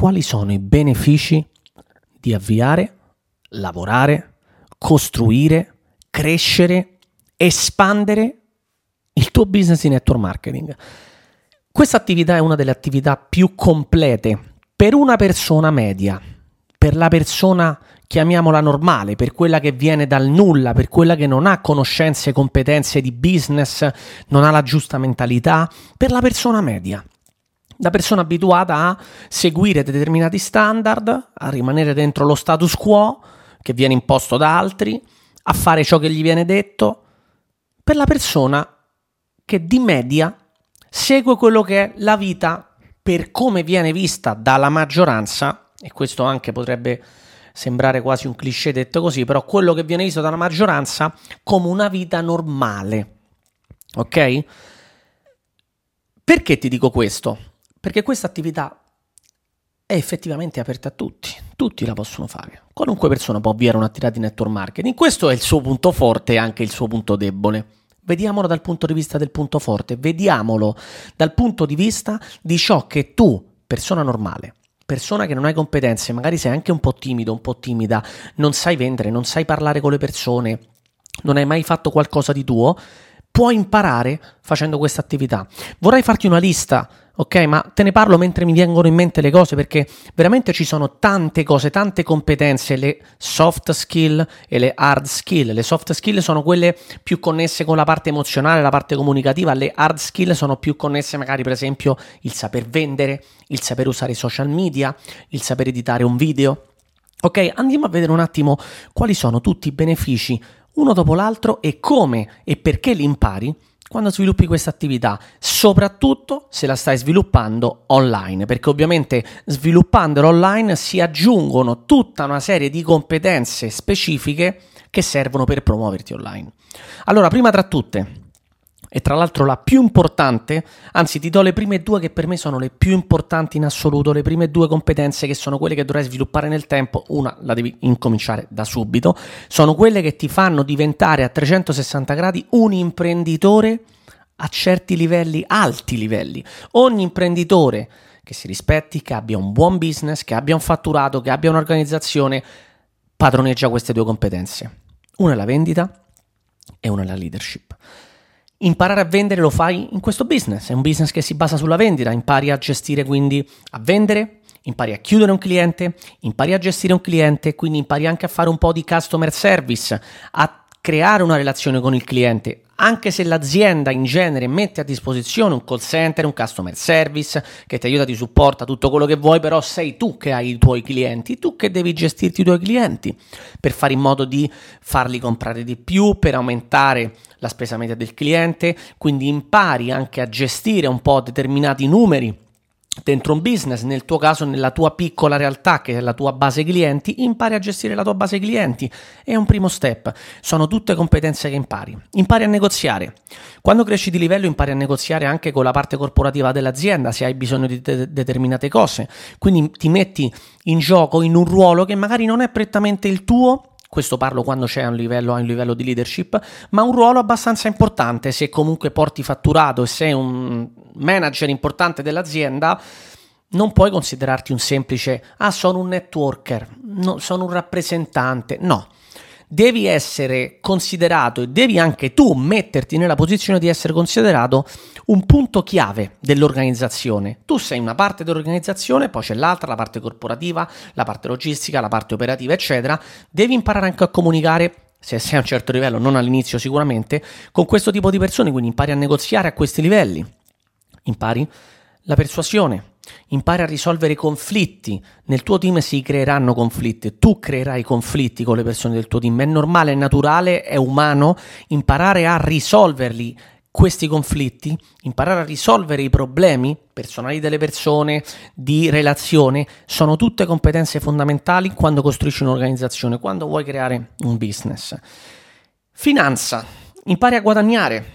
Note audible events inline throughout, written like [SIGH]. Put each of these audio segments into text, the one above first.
quali sono i benefici di avviare, lavorare, costruire, crescere, espandere il tuo business di network marketing. Questa attività è una delle attività più complete per una persona media, per la persona chiamiamola normale, per quella che viene dal nulla, per quella che non ha conoscenze e competenze di business, non ha la giusta mentalità, per la persona media. La persona abituata a seguire determinati standard, a rimanere dentro lo status quo che viene imposto da altri, a fare ciò che gli viene detto, per la persona che di media segue quello che è la vita per come viene vista dalla maggioranza, e questo anche potrebbe sembrare quasi un cliché detto così, però quello che viene visto dalla maggioranza come una vita normale. Ok? Perché ti dico questo? Perché questa attività è effettivamente aperta a tutti, tutti la possono fare. Qualunque persona può avviare un'attività di network marketing. Questo è il suo punto forte e anche il suo punto debole. Vediamolo dal punto di vista del punto forte, vediamolo dal punto di vista di ciò che tu, persona normale, persona che non hai competenze, magari sei anche un po' timido, un po' timida, non sai vendere, non sai parlare con le persone, non hai mai fatto qualcosa di tuo, puoi imparare facendo questa attività. Vorrei farti una lista ok? Ma te ne parlo mentre mi vengono in mente le cose perché veramente ci sono tante cose, tante competenze, le soft skill e le hard skill. Le soft skill sono quelle più connesse con la parte emozionale, la parte comunicativa, le hard skill sono più connesse magari per esempio il saper vendere, il saper usare i social media, il saper editare un video. Ok, andiamo a vedere un attimo quali sono tutti i benefici uno dopo l'altro e come e perché li impari quando sviluppi questa attività, soprattutto se la stai sviluppando online, perché ovviamente sviluppandolo online si aggiungono tutta una serie di competenze specifiche che servono per promuoverti online. Allora, prima tra tutte, e tra l'altro la più importante, anzi ti do le prime due che per me sono le più importanti in assoluto, le prime due competenze che sono quelle che dovrai sviluppare nel tempo, una la devi incominciare da subito, sono quelle che ti fanno diventare a 360 gradi un imprenditore a certi livelli, alti livelli. Ogni imprenditore che si rispetti, che abbia un buon business, che abbia un fatturato, che abbia un'organizzazione, padroneggia queste due competenze. Una è la vendita e una è la leadership. Imparare a vendere lo fai in questo business, è un business che si basa sulla vendita, impari a gestire quindi a vendere, impari a chiudere un cliente, impari a gestire un cliente, quindi impari anche a fare un po' di customer service, a creare una relazione con il cliente, anche se l'azienda in genere mette a disposizione un call center, un customer service che ti aiuta, ti supporta tutto quello che vuoi, però sei tu che hai i tuoi clienti, tu che devi gestirti i tuoi clienti per fare in modo di farli comprare di più, per aumentare la spesa media del cliente, quindi impari anche a gestire un po' determinati numeri dentro un business, nel tuo caso nella tua piccola realtà che è la tua base clienti, impari a gestire la tua base clienti. È un primo step, sono tutte competenze che impari. Impari a negoziare. Quando cresci di livello impari a negoziare anche con la parte corporativa dell'azienda se hai bisogno di de- determinate cose. Quindi ti metti in gioco in un ruolo che magari non è prettamente il tuo, questo parlo quando c'è un livello, un livello di leadership, ma un ruolo abbastanza importante. Se comunque porti fatturato e sei un manager importante dell'azienda, non puoi considerarti un semplice, ah sono un networker, no, sono un rappresentante, no devi essere considerato e devi anche tu metterti nella posizione di essere considerato un punto chiave dell'organizzazione. Tu sei una parte dell'organizzazione, poi c'è l'altra, la parte corporativa, la parte logistica, la parte operativa, eccetera. Devi imparare anche a comunicare se sei a un certo livello, non all'inizio sicuramente, con questo tipo di persone, quindi impari a negoziare a questi livelli. Impari la persuasione, impari a risolvere i conflitti. Nel tuo team si creeranno conflitti, tu creerai conflitti con le persone del tuo team. È normale, è naturale, è umano imparare a risolverli questi conflitti, imparare a risolvere i problemi personali delle persone, di relazione, sono tutte competenze fondamentali quando costruisci un'organizzazione, quando vuoi creare un business. Finanza, impari a guadagnare,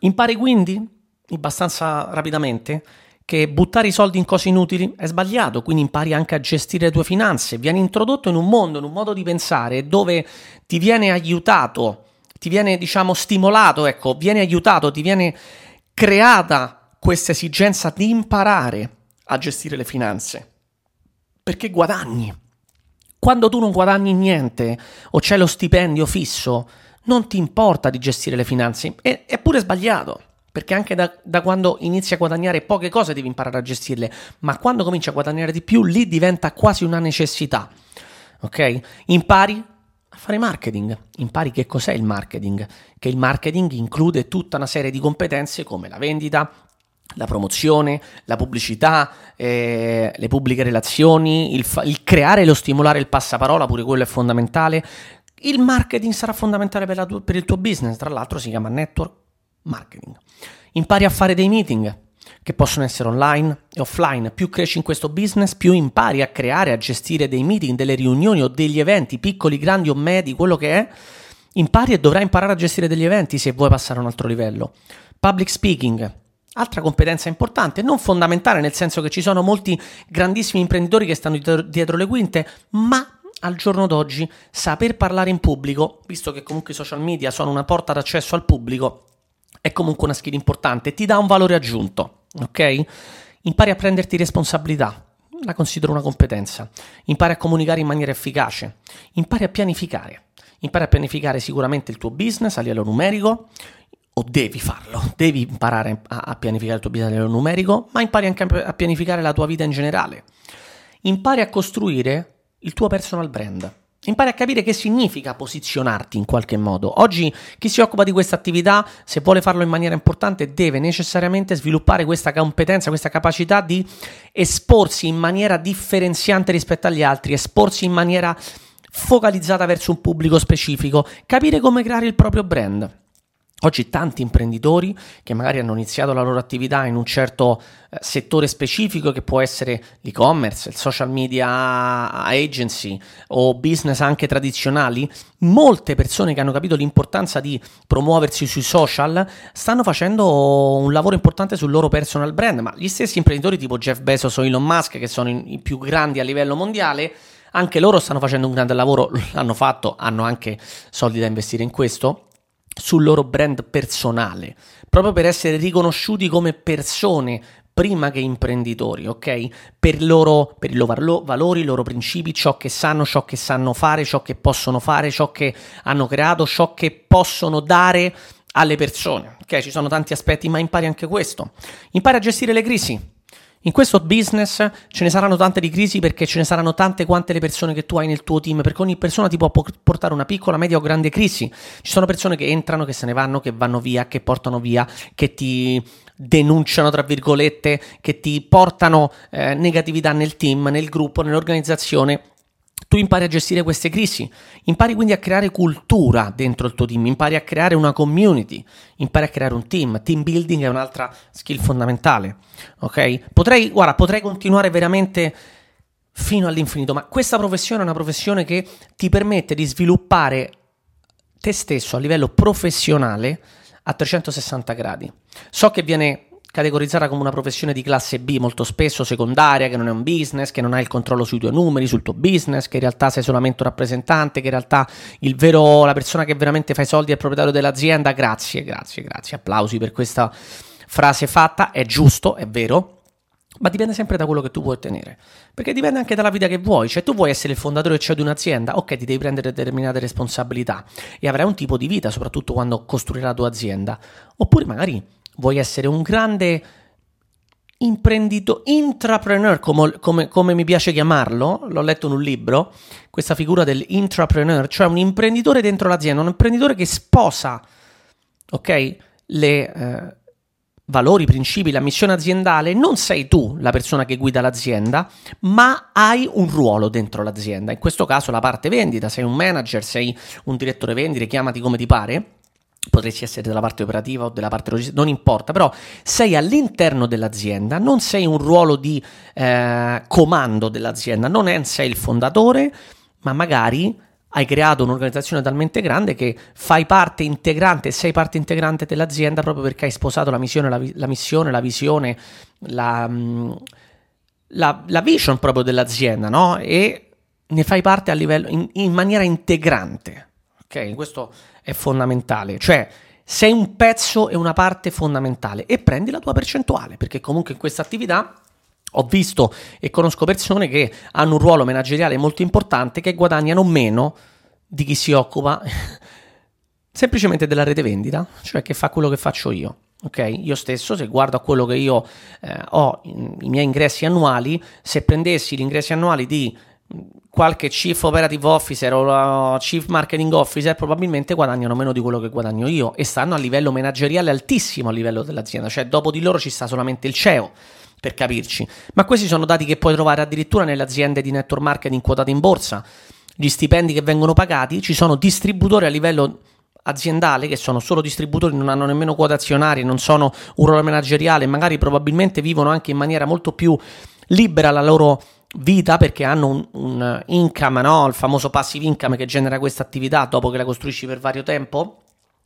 impari quindi abbastanza rapidamente che buttare i soldi in cose inutili è sbagliato, quindi impari anche a gestire le tue finanze, vieni introdotto in un mondo, in un modo di pensare dove ti viene aiutato, ti viene diciamo stimolato, ecco, viene aiutato, ti viene creata questa esigenza di imparare a gestire le finanze. perché guadagni. Quando tu non guadagni niente o c'è lo stipendio fisso, non ti importa di gestire le finanze. È, è pure sbagliato. Perché anche da, da, quando inizi a guadagnare poche cose devi imparare a gestirle, ma quando cominci a guadagnare di più, lì diventa quasi una necessità. Ok? Impari a fare marketing. Impari che cos'è il marketing. Che il marketing include tutta una serie di competenze come la vendita, la promozione, la pubblicità, eh, le pubbliche relazioni, il, fa- il creare e lo stimolare il passaparola, pure quello è fondamentale. Il marketing sarà fondamentale per, tu- per il tuo business, tra l'altro si chiama network marketing. Impari a fare dei meeting che possono essere online e offline. Più cresci in questo business, più impari a creare, a gestire dei meeting, delle riunioni o degli eventi, piccoli, grandi o medi, quello che è. Impari e dovrai imparare a gestire degli eventi se vuoi passare a un altro livello. Public speaking, altra competenza importante, non fondamentale nel senso che ci sono molti grandissimi imprenditori che stanno dietro le quinte, ma al giorno d'oggi saper parlare in pubblico, visto che comunque i social media sono una porta d'accesso al pubblico, è comunque una skill importante, ti dà un valore aggiunto, ok? Impari a prenderti responsabilità, la considero una competenza. Impari a comunicare in maniera efficace, impari a pianificare. Impari a pianificare sicuramente il tuo business a livello numerico, o devi farlo, devi imparare a, a pianificare il tuo business a livello numerico, ma impari anche a pianificare la tua vita in generale. Impari a costruire il tuo personal brand. Impari a capire che significa posizionarti in qualche modo. Oggi chi si occupa di questa attività, se vuole farlo in maniera importante, deve necessariamente sviluppare questa competenza, questa capacità di esporsi in maniera differenziante rispetto agli altri, esporsi in maniera focalizzata verso un pubblico specifico, capire come creare il proprio brand. Oggi tanti imprenditori che magari hanno iniziato la loro attività in un certo eh, settore specifico che può essere l'e-commerce, il social media agency o business anche tradizionali, molte persone che hanno capito l'importanza di promuoversi sui social stanno facendo un lavoro importante sul loro personal brand, ma gli stessi imprenditori tipo Jeff Bezos o Elon Musk che sono i più grandi a livello mondiale anche loro stanno facendo un grande lavoro, [LAUGHS] l'hanno fatto, hanno anche soldi da investire in questo sul loro brand personale, proprio per essere riconosciuti come persone prima che imprenditori, ok? Per, loro, per i loro valori, i loro principi, ciò che sanno, ciò che sanno fare, ciò che possono fare, ciò che hanno creato, ciò che possono dare alle persone. Ok, ci sono tanti aspetti, ma impari anche questo. Impari a gestire le crisi. In questo business ce ne saranno tante di crisi perché ce ne saranno tante quante le persone che tu hai nel tuo team, perché ogni persona ti può portare una piccola, media o grande crisi. Ci sono persone che entrano, che se ne vanno, che vanno via, che portano via, che ti denunciano, tra virgolette, che ti portano eh, negatività nel team, nel gruppo, nell'organizzazione tu impari a gestire queste crisi, impari quindi a creare cultura dentro il tuo team, impari a creare una community, impari a creare un team. Team building è un'altra skill fondamentale, ok? Potrei, guarda, potrei continuare veramente fino all'infinito, ma questa professione è una professione che ti permette di sviluppare te stesso a livello professionale a 360 gradi. So che viene categorizzata come una professione di classe B, molto spesso secondaria, che non è un business, che non hai il controllo sui tuoi numeri, sul tuo business, che in realtà sei solamente un rappresentante, che in realtà il vero, la persona che veramente fa i soldi è il proprietario dell'azienda. Grazie, grazie, grazie. Applausi per questa frase fatta, è giusto, è vero. Ma dipende sempre da quello che tu vuoi ottenere. Perché dipende anche dalla vita che vuoi. Cioè, tu vuoi essere il fondatore cioè, di un'azienda, ok, ti devi prendere determinate responsabilità e avrai un tipo di vita, soprattutto quando costruirai la tua azienda. Oppure magari vuoi essere un grande imprenditore, intrapreneur, come, come, come, mi piace chiamarlo, l'ho letto in un libro, questa figura dell'intrapreneur, cioè un imprenditore dentro l'azienda, un imprenditore che sposa, ok, le eh, valori, principi, la missione aziendale, non sei tu la persona che guida l'azienda, ma hai un ruolo dentro l'azienda, in questo caso la parte vendita, sei un manager, sei un direttore vendite, chiamati come ti pare, potresti essere della parte operativa o della parte logistica, non importa, però sei all'interno dell'azienda, non sei un ruolo di eh, comando dell'azienda, non sei il fondatore, ma magari hai creato un'organizzazione talmente grande che fai parte integrante, sei parte integrante dell'azienda proprio perché hai sposato la missione, la, la missione, la visione, la, mm, la, la, vision proprio dell'azienda, no? E ne fai parte a livello, in, in maniera integrante. Ok, questo è fondamentale, cioè sei un pezzo e una parte fondamentale e prendi la tua percentuale, perché comunque in questa attività Ho visto e conosco persone che hanno un ruolo manageriale molto importante che guadagnano meno di chi si occupa [LAUGHS] semplicemente della rete vendita, cioè che fa quello che faccio io. Ok, io stesso, se guardo a quello che io eh, ho, i miei ingressi annuali, se prendessi gli ingressi annuali di qualche chief operative officer o chief marketing officer probabilmente guadagnano meno di quello che guadagno io e stanno a livello manageriale altissimo a livello dell'azienda, cioè dopo di loro ci sta solamente il CEO per capirci. Ma questi sono dati che puoi trovare addirittura nelle aziende di network marketing quotate in borsa. Gli stipendi che vengono pagati, ci sono distributori a livello aziendale che sono solo distributori, non hanno nemmeno quote azionarie, non sono un ruolo manageriale, magari probabilmente vivono anche in maniera molto più libera la loro vita perché hanno un, un income, no? il famoso passive income che genera questa attività dopo che la costruisci per vario tempo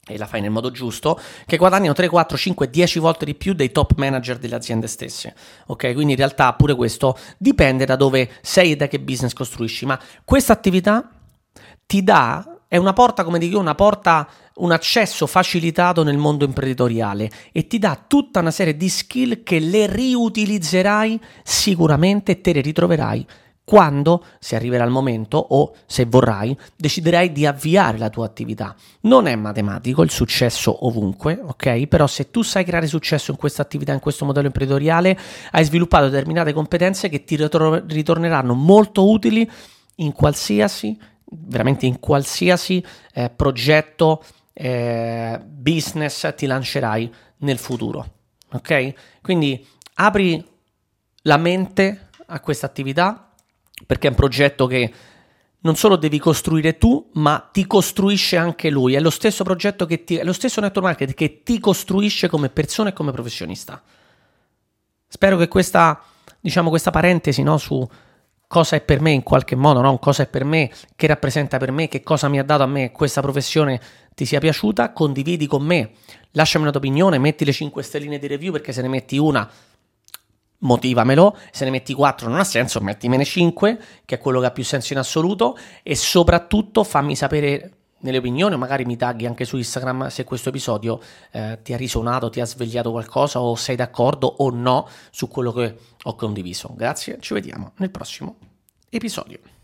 e la fai nel modo giusto, che guadagnano 3, 4, 5, 10 volte di più dei top manager delle aziende stesse. Ok, quindi in realtà pure questo dipende da dove sei e da che business costruisci, ma questa attività ti dà, è una porta, come dico, una porta, un accesso facilitato nel mondo imprenditoriale e ti dà tutta una serie di skill che le riutilizzerai sicuramente e te le ritroverai quando, se arriverà il momento o se vorrai, deciderai di avviare la tua attività. Non è matematico il successo ovunque, ok? Però se tu sai creare successo in questa attività, in questo modello imprenditoriale, hai sviluppato determinate competenze che ti ritorneranno molto utili in qualsiasi, veramente in qualsiasi eh, progetto, eh, business ti lancerai nel futuro, ok? Quindi apri la mente a questa attività perché è un progetto che non solo devi costruire tu, ma ti costruisce anche lui. È lo stesso progetto che ti, è lo stesso network marketing che ti costruisce come persona e come professionista. Spero che questa, diciamo, questa parentesi no, su cosa è per me in qualche modo, no? cosa è per me, che rappresenta per me, che cosa mi ha dato a me questa professione ti sia piaciuta, condividi con me, lasciami una tua opinione, metti le 5 stelline di review perché se ne metti una motivamelo, se ne metti 4 non ha senso, mettimene 5, che è quello che ha più senso in assoluto, e soprattutto fammi sapere nelle opinioni, magari mi tagli anche su Instagram se questo episodio eh, ti ha risuonato, ti ha svegliato qualcosa, o sei d'accordo o no su quello che ho condiviso. Grazie, ci vediamo nel prossimo episodio.